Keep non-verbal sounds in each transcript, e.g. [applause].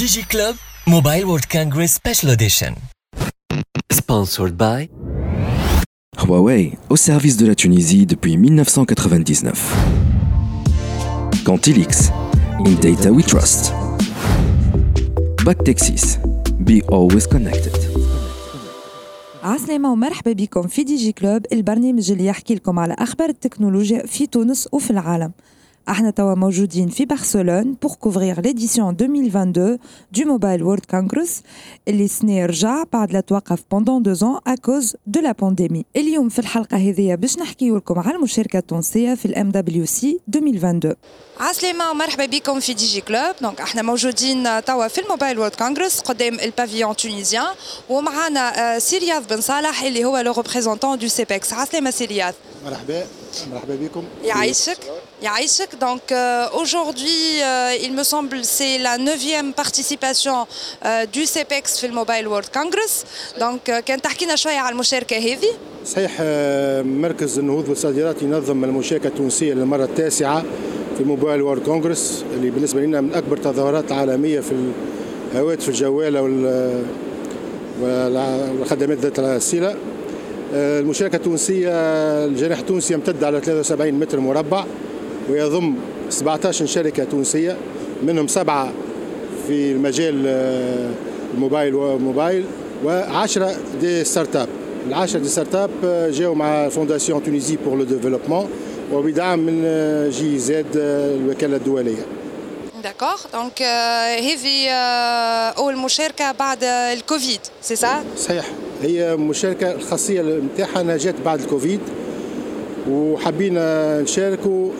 DigiClub Mobile World Congress Special Edition. Sponsored by Huawei, au service de la Tunisie depuis 1999. Cantilix, in data we trust. Bactexis, be always connected. عسلامة ومرحبا بكم في دي جي كلوب البرنامج اللي يحكي لكم على أخبار التكنولوجيا في تونس وفي العالم احنا توا موجودين في برشلونة pour couvrir l'édition 2022 du Mobile World Congress اللي سنة رجع بعد لا توقف pendant deux ans à cause de la pandémie اليوم في الحلقة هذه باش نحكي لكم على المشاركة التونسية في الام دبليو سي 2022 عسلامة ومرحبا بكم في دي جي كلوب دونك احنا موجودين توا في الموبايل وورلد كونغرس قدام البافيون تونيزيان ومعنا سي رياض بن صالح اللي هو لو ريبريزونتون دو سيبكس عسلامة سي رياض مرحبا. مرحبا بكم. يعيشك. يعيشك. Donc euh, aujourd'hui euh, il me semble c'est la neuvième participation euh, du CEPEX في الموبايل وورلد كونغرس donc euh, كان تحكينا شوية على المشاركة. هذه؟ صحيح آه، مركز النهوض والصادرات ينظم المشاركة التونسية للمرة التاسعة في موبايل وورلد كونغرس اللي بالنسبة لنا من أكبر التظاهرات العالمية في الهواتف الجوالة وال- والخدمات ذات الصلة آه، المشاركة التونسية الجناح التونسي يمتد على 73 متر مربع ويضم 17 شركة تونسية منهم سبعة في المجال آه، الموبايل وموبايل و10 دي ستارت اب العشرة دي ستارت اب آه، جاوا مع فونداسيون تونيزي بور لو ديفلوبمون وبدعم من آه، جي زاد آه، الوكالة الدولية. داكور دونك هذه آه، أول مشاركة بعد الكوفيد سي سا صحيح. هي مشاركة الخاصية نتاعها جات بعد الكوفيد. وحبينا نشاركوا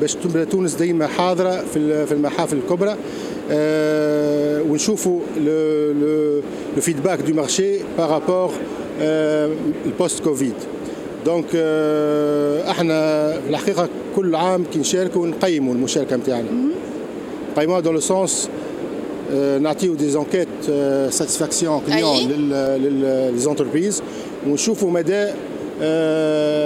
باش تبقى تونس ديما حاضرة في ال- في المحافل الكبرى. آه، ونشوفوا لو فيدباك دو مارشي بارابور البوست كوفيد دونك إحنا في الحقيقة كل عام كي نشاركوا نقيموا المشاركة نتاعنا نقيموها دون لو سونس نعطيو دي زونكيت ساتيسفاكسيون كليون. للزونتربريز ونشوفوا مدى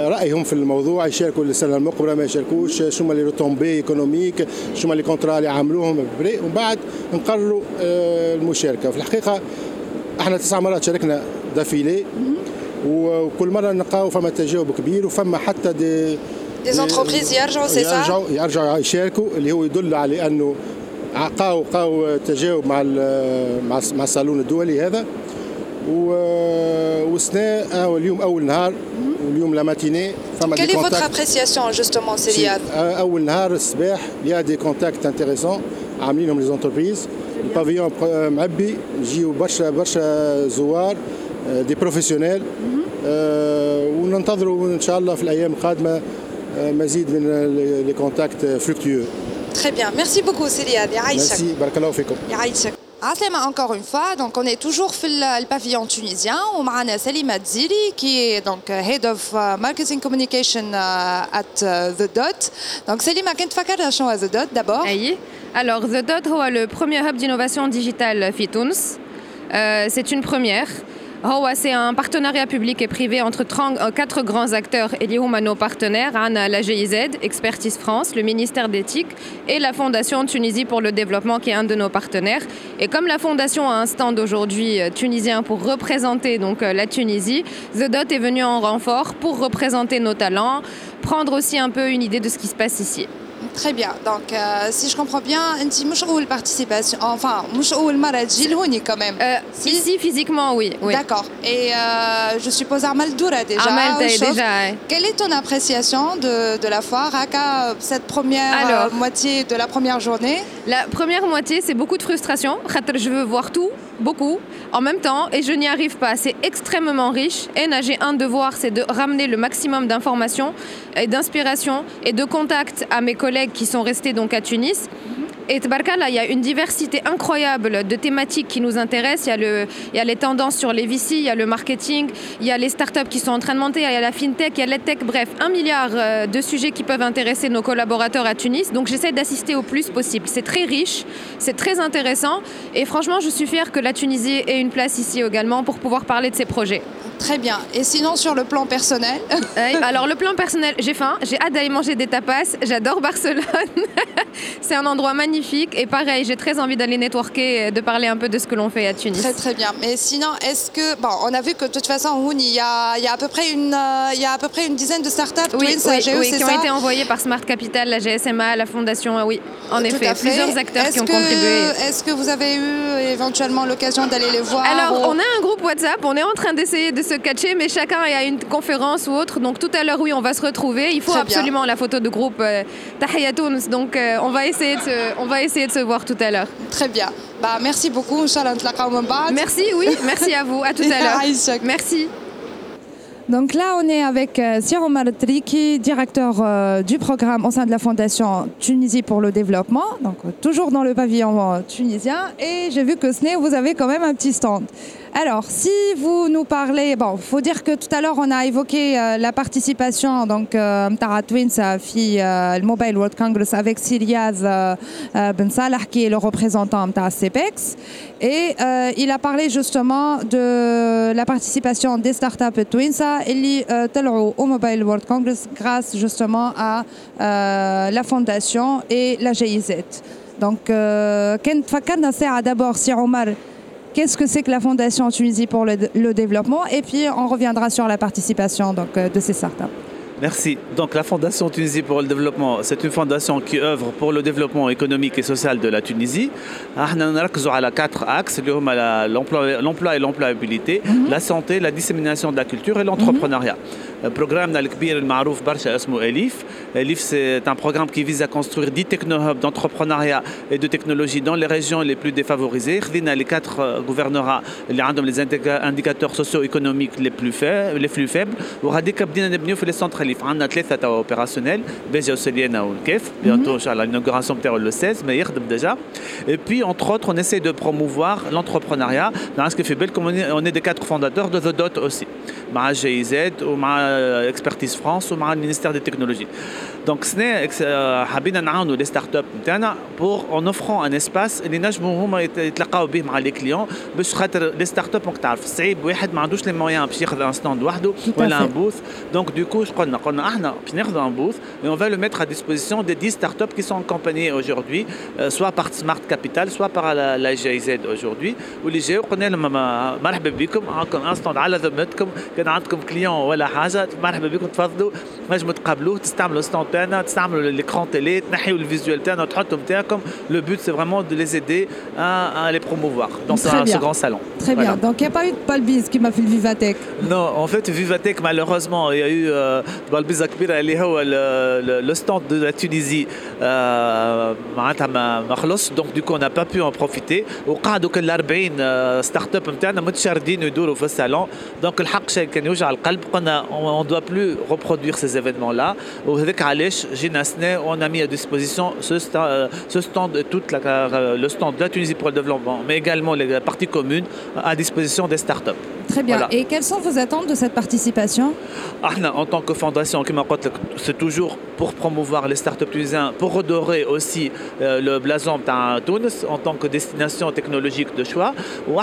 رايهم في الموضوع يشاركوا السنة المقبله ما يشاركوش شو هما لي روتومبي ايكونوميك شو هما لي كونترا اللي عملوهم ومن بعد نقرروا المشاركه في الحقيقة إحنا تسع مرات شاركنا دافيلي وكل مره نلقاو فما تجاوب كبير وفما حتى دي دي زونتربريز يرجعوا سي يرجعوا يرجعوا يشاركوا اللي هو يدل على انه لقاو لقاو تجاوب مع مع الصالون الدولي هذا. و- والسنة آه، اليوم أول نهار واليوم لا ماتيني فما دي كونتاكت justement سي رياض أول نهار الصباح يا دي كونتاكت انتريسون عاملينهم لي زونتربريز البافيون معبي يجيو برشا برشا زوار آه، دي بروفيسيونيل آه، وننتظروا ان شاء الله في الأيام القادمة آه، مزيد من لي كونتاكت فركتيو Très bien. Merci beaucoup, Célia. Merci. Barakallahu fikum. Encore une fois, donc on est toujours dans euh, le pavillon tunisien. On a Salima Dziri, qui est donc euh, Head of euh, Marketing Communication at The Dot. Donc Salima, qu'est-ce que tu as à The Dot d'abord? Alors The Dot est le premier hub d'innovation digitale à Tunis. Euh, C'est une première. Oh c'est un partenariat public et privé entre euh, quatre grands acteurs et les nos partenaires, hein, la GIZ, Expertise France, le ministère d'Éthique et la Fondation Tunisie pour le développement qui est un de nos partenaires. Et comme la Fondation a un stand aujourd'hui euh, tunisien pour représenter donc euh, la Tunisie, The Dot est venu en renfort pour représenter nos talents, prendre aussi un peu une idée de ce qui se passe ici. Très bien. Donc, euh, si je comprends bien, tu la participation, enfin, Mouchoul Maradji, quand même. Euh, physiquement, oui. D'accord. Et euh, je suppose Armal déjà. Déjà. Quelle est ton appréciation de, la foire, Aka, cette première moitié de la première journée? La première moitié, c'est beaucoup de frustration. Je veux voir tout beaucoup, en même temps, et je n'y arrive pas. C'est extrêmement riche. Et j'ai un devoir, c'est de ramener le maximum d'informations et d'inspiration et de contact à mes collègues qui sont restés à Tunis. Et Tbarkala, il y a une diversité incroyable de thématiques qui nous intéressent. Il y, a il y a les tendances sur les VC, il y a le marketing, il y a les startups qui sont en train de monter, il y a la fintech, il y a l'edtech, bref, un milliard euh, de sujets qui peuvent intéresser nos collaborateurs à Tunis. Donc j'essaie d'assister au plus possible. C'est très riche, c'est très intéressant et franchement, je suis fière que la Tunisie ait une place ici également pour pouvoir parler de ces projets. Très bien. Et sinon, sur le plan personnel [laughs] Alors, le plan personnel, j'ai faim, j'ai hâte d'aller manger des tapas, j'adore Barcelone. [laughs] c'est un endroit magnifique et pareil, j'ai très envie d'aller networker, de parler un peu de ce que l'on fait à Tunis. Très très bien. Mais sinon, est-ce que bon, on a vu que de toute façon, Houn, il y a, il y a à peu près une, euh, il y a à peu près une dizaine de startups oui, oui, oui, qui ont été envoyées par Smart Capital, la GSMA, la fondation. Oui, en effet, plusieurs acteurs qui ont contribué. Est-ce que vous avez eu éventuellement l'occasion d'aller les voir Alors, on a un groupe WhatsApp. On est en train d'essayer de se catcher, mais chacun est à une conférence ou autre. Donc tout à l'heure, oui, on va se retrouver. Il faut absolument la photo de groupe euh, Donc euh, on va essayer de se, on va essayer de se voir tout à l'heure. Très bien. Bah, merci beaucoup. Merci, oui. [laughs] Merci à vous. À tout à l'heure. Merci. Donc là, on est avec euh, Sir Omar Triki, directeur euh, du programme au sein de la Fondation Tunisie pour le développement, donc toujours dans le pavillon euh, tunisien. Et j'ai vu que ce n'est, vous avez quand même un petit stand. Alors, si vous nous parlez, bon, faut dire que tout à l'heure on a évoqué euh, la participation donc euh, Tara Twins euh, euh, le Mobile World Congress avec Siriaz Ben Salah qui est le représentant de CPEX et il a parlé justement de la participation des startups Twinsa et au Mobile World Congress grâce justement à la fondation et la GIZ. Donc, quand d'abord si Omar qu'est-ce que c'est que la Fondation Tunisie pour le, développement et puis on reviendra sur la participation donc, euh, de ces startups. Merci. Donc la Fondation Tunisie pour le développement, c'est une fondation qui œuvre pour le développement économique et social de la Tunisie. On a quatre axes, l'emploi et l'employabilité, mhm. la santé, la dissémination de la culture et l'entrepreneuriat. Le programme الكبير المعروف برشا اسمه ELIF. LIF, c'est un programme qui vise à construire 10 technohubs d'entrepreneuriat et de technologie dans les régions les plus défavorisées. les quatre euh, gouvernorats, les indicateurs socio-économiques les plus faibles. Les plus faibles. les centres LIF. On a trois opérationnels, Béja Osseliena ou Kef, mhm. bientôt l'inauguration le 16, mais il déjà. Et puis, entre autres, on essaie de promouvoir l'entrepreneuriat. Dans ce que fait comme on est des quatre fondateurs de The Dot aussi. Ma GIZ, ou ma euh, Expertise France, ou ma ministère des Technologies. دونك سنا حابين نعاونوا لي ستارت اب نتاعنا بور اون اوفرون ان اسباس اللي نجموا هما يتلاقاو به مع لي كليون باش خاطر لي ستارت اب ماك تعرف صعيب واحد ما عندوش لي مويان باش ياخذ ان ستاند وحده ولا ان بوث دونك دو كو قلنا قلنا احنا باش ناخذ ان بوث et on va le mettre à disposition des 10 startups qui sont accompagnées aujourd'hui euh, soit par Smart Capital soit par la, la GIZ aujourd'hui واللي جاو قلنا لهم مرحبا بكم عندكم ان ستاند على ذمتكم كان عندكم كليون ولا حاجه مرحبا بكم تفضلوا نجموا تقابلوه تستعملوا ستاند تاعنا تستعملوا l'écran تيلي تنحيوا الفيزوال تاعنا وتحطوا نتاعكم le but c'est vraiment de les aider à, à les promouvoir dans ce, ce grand salon très bien donc il n'y a pas eu de Balbiz qui m'a fait le Vivatech non en fait Vivatech malheureusement il y a eu Balbiz كبيره اللي هو le stand de la Tunisie معناتها ما خلص donc du coup on n'a pas pu en profiter وقعدوا كل 40 ستارت اب نتاعنا متشردين يدوروا في الصالون دونك الحق شيء كان يوجع القلب قلنا on ne doit plus reproduire ces événements-là. On a mis à disposition ce stand, euh, ce stand toute la, euh, le stand de la Tunisie pour le développement, mais également les parties communes à disposition des startups. Très bien. Et quelles sont vos attentes de cette participation? En tant que fondation, c'est toujours pour promouvoir les startups tunisiens, pour redorer aussi euh, le blason de Tunis en tant que destination technologique de choix.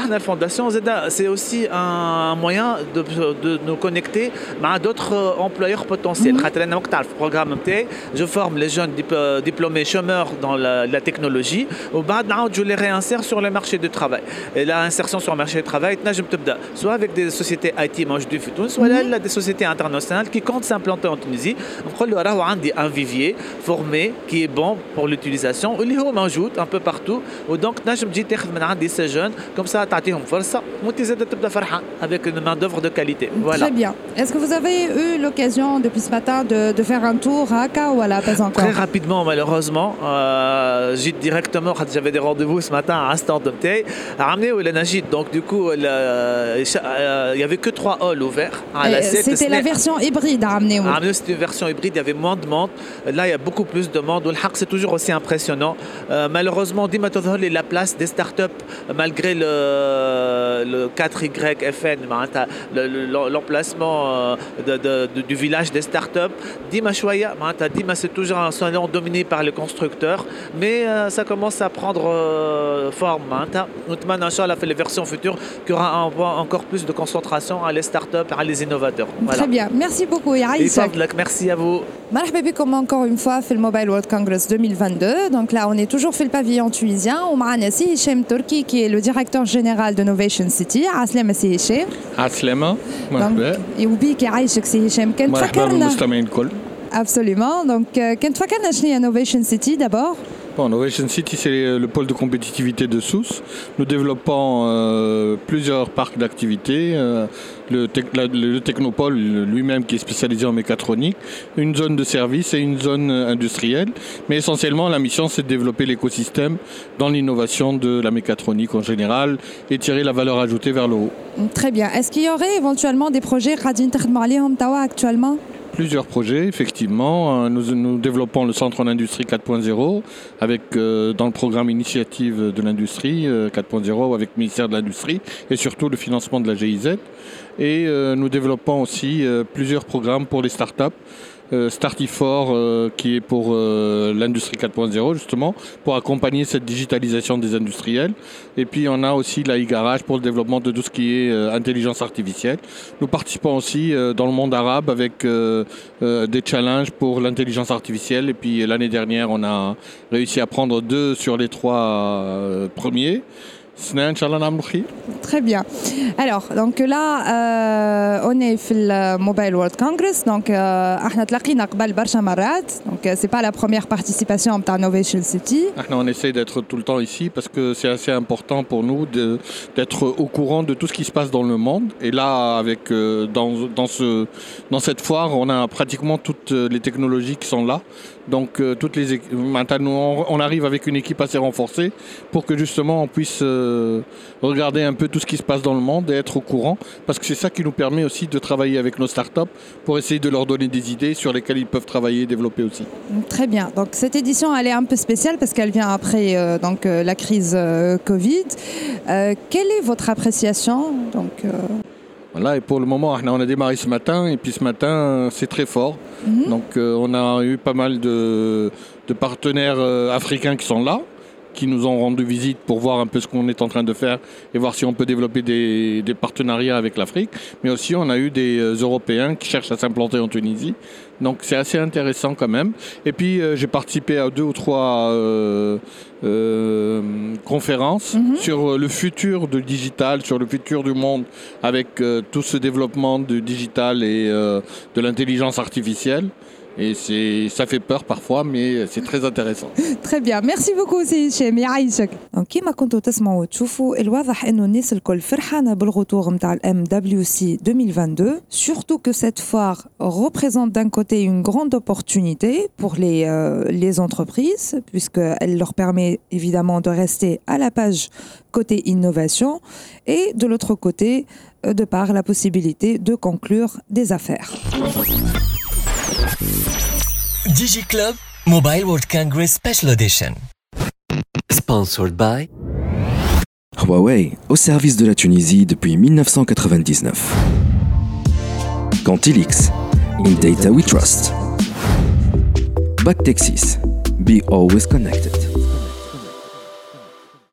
La fondation, c'est aussi un moyen de, de nous connecter à d'autres euh, employeurs potentiels. Mm programme je forme les jeunes euh, diplômés chômeurs dans la, la technologie. Je les réinsère sur le marché du travail. Et l'insertion sur le marché du travail, soit avec des sociétés IT du futur, soit mm des sociétés internationales qui comptent s'implanter en Tunisie. On un vivier formé qui est bon pour l'utilisation. Il est un peu partout. Donc, je me dis que ces jeunes, comme ça, force, avec une main-d'œuvre de qualité. Voilà. Très bien. Est-ce que vous avez eu l'occasion depuis ce matin de, de faire un tour à Aka ou à la pas encore Très rapidement, malheureusement. Euh, j'ai directement, j'avais des rendez-vous ce matin à Instant de ramené au Najid. Donc, du coup, il n'y avait que trois halls ouverts à la C'était la version hybride à ramener. Oui. C'était une version hybride, il y avait moins de monde. Là, il y a beaucoup plus de monde. Le c'est toujours aussi impressionnant. Euh, malheureusement, Dimatothol est la place des startups, malgré le, le 4YFN, le, le, l'emplacement du village des startups. Dima Chouaya, Dima c'est toujours un salon dominé par les constructeurs, mais ça commence à prendre forme. Nous fait les versions futures qu'il y aura encore plus de concentration à les startups, à les innovateurs. Très bien, merci beaucoup. Merci à vous. comme encore une fois fait le Mobile World Congress 2022. Donc là, on est toujours fait le pavillon tunisien. On m'a Hichem Turki qui est le directeur général de Novation City. Aslema سي هشام عسلامة مرحبا وبيك يعيشك سي هشام كنت مرحبا بالمستمعين الكل Absolument. Donc, euh, Kentucky Innovation City d'abord. Bon, Innovation City, c'est euh, le pôle de compétitivité de Sousse. Nous développons euh, plusieurs parcs d'activités. Le, te Technopole lui-même qui est spécialisé en mécatronique, une zone de service et une zone industrielle. Mais essentiellement, la mission, c'est de développer l'écosystème dans l'innovation de la mécatronique en général et tirer la valeur ajoutée vers le haut. Très bien. Est-ce qu'il y aurait éventuellement des projets actuellement? Plusieurs projets, effectivement. Euh, nous, développons le centre en industrie 4.0 avec euh, dans le programme initiative de l'industrie 4.0 euh, avec le ministère de l'Industrie et surtout le financement de la GIZ. Et nous développons aussi plusieurs programmes pour les startups Startifor euh, qui est pour euh, l'industrie 4.0 justement, pour accompagner cette digitalisation des industriels. Et puis on a aussi la e-garage pour le développement de tout ce qui est intelligence artificielle. Nous participons aussi dans le monde arabe avec des challenges pour l'intelligence artificielle. Et puis l'année dernière, on a réussi à prendre deux sur les trois premiers. Très bien. Alors, donc là, euh, on est au Mobile World Congress. Donc, euh, donc euh, c'est pas la première participation à Innovation City. On essaie d'être tout le temps ici parce que c'est assez important pour nous d'être au courant de tout ce qui se passe dans le monde. Et là, avec, euh, dans, dans, ce, dans cette foire, on a pratiquement toutes les technologies qui sont là. Donc euh, toutes les maintenant on arrive avec une équipe assez renforcée pour que justement on puisse euh, regarder un peu tout ce qui se passe dans le monde et être au courant parce que c'est ça qui nous permet aussi de travailler avec nos startups pour essayer de leur donner des idées sur lesquelles ils peuvent travailler et développer aussi. Très bien. Donc cette édition elle est un peu spéciale parce qu'elle vient après euh, la crise Covid. quelle est votre appréciation? Voilà, et pour le moment, on a démarré ce matin, et puis ce matin, c'est très fort. Mhm. Donc, euh, on a eu pas mal de, partenaires euh, africains qui sont là, qui nous ont rendu visite pour voir un peu ce qu'on est en train de faire et voir si on peut développer des, partenariats avec l'Afrique. Mais aussi, on a eu des euh, Européens qui cherchent à s'implanter en Tunisie. Donc c'est assez intéressant quand même. Et puis j'ai participé à deux ou trois conférences mhm. sur le futur du digital, sur le futur du monde avec tout ce développement du digital et de l'intelligence artificielle. Et ça fait peur parfois, mais c'est très intéressant. [laughs] très bien, merci beaucoup سي هشام يعيشك. كيما كنتوا تسمعوا وتشوفوا الواضح انه الناس الكل فرحانه بالغطور نتاع الام دبليو سي 2022 surtout que cette foire représente d'un côté une grande opportunité pour les euh, les entreprises puisqu'elle leur permet évidemment de rester à la page côté innovation et de l'autre côté euh, de par la possibilité de conclure des affaires. DigiClub Mobile World Congress Special Edition. Sponsored by Huawei, au service de la Tunisie depuis 1999. Cantilix, in data we trust. Back Texas, be always connected.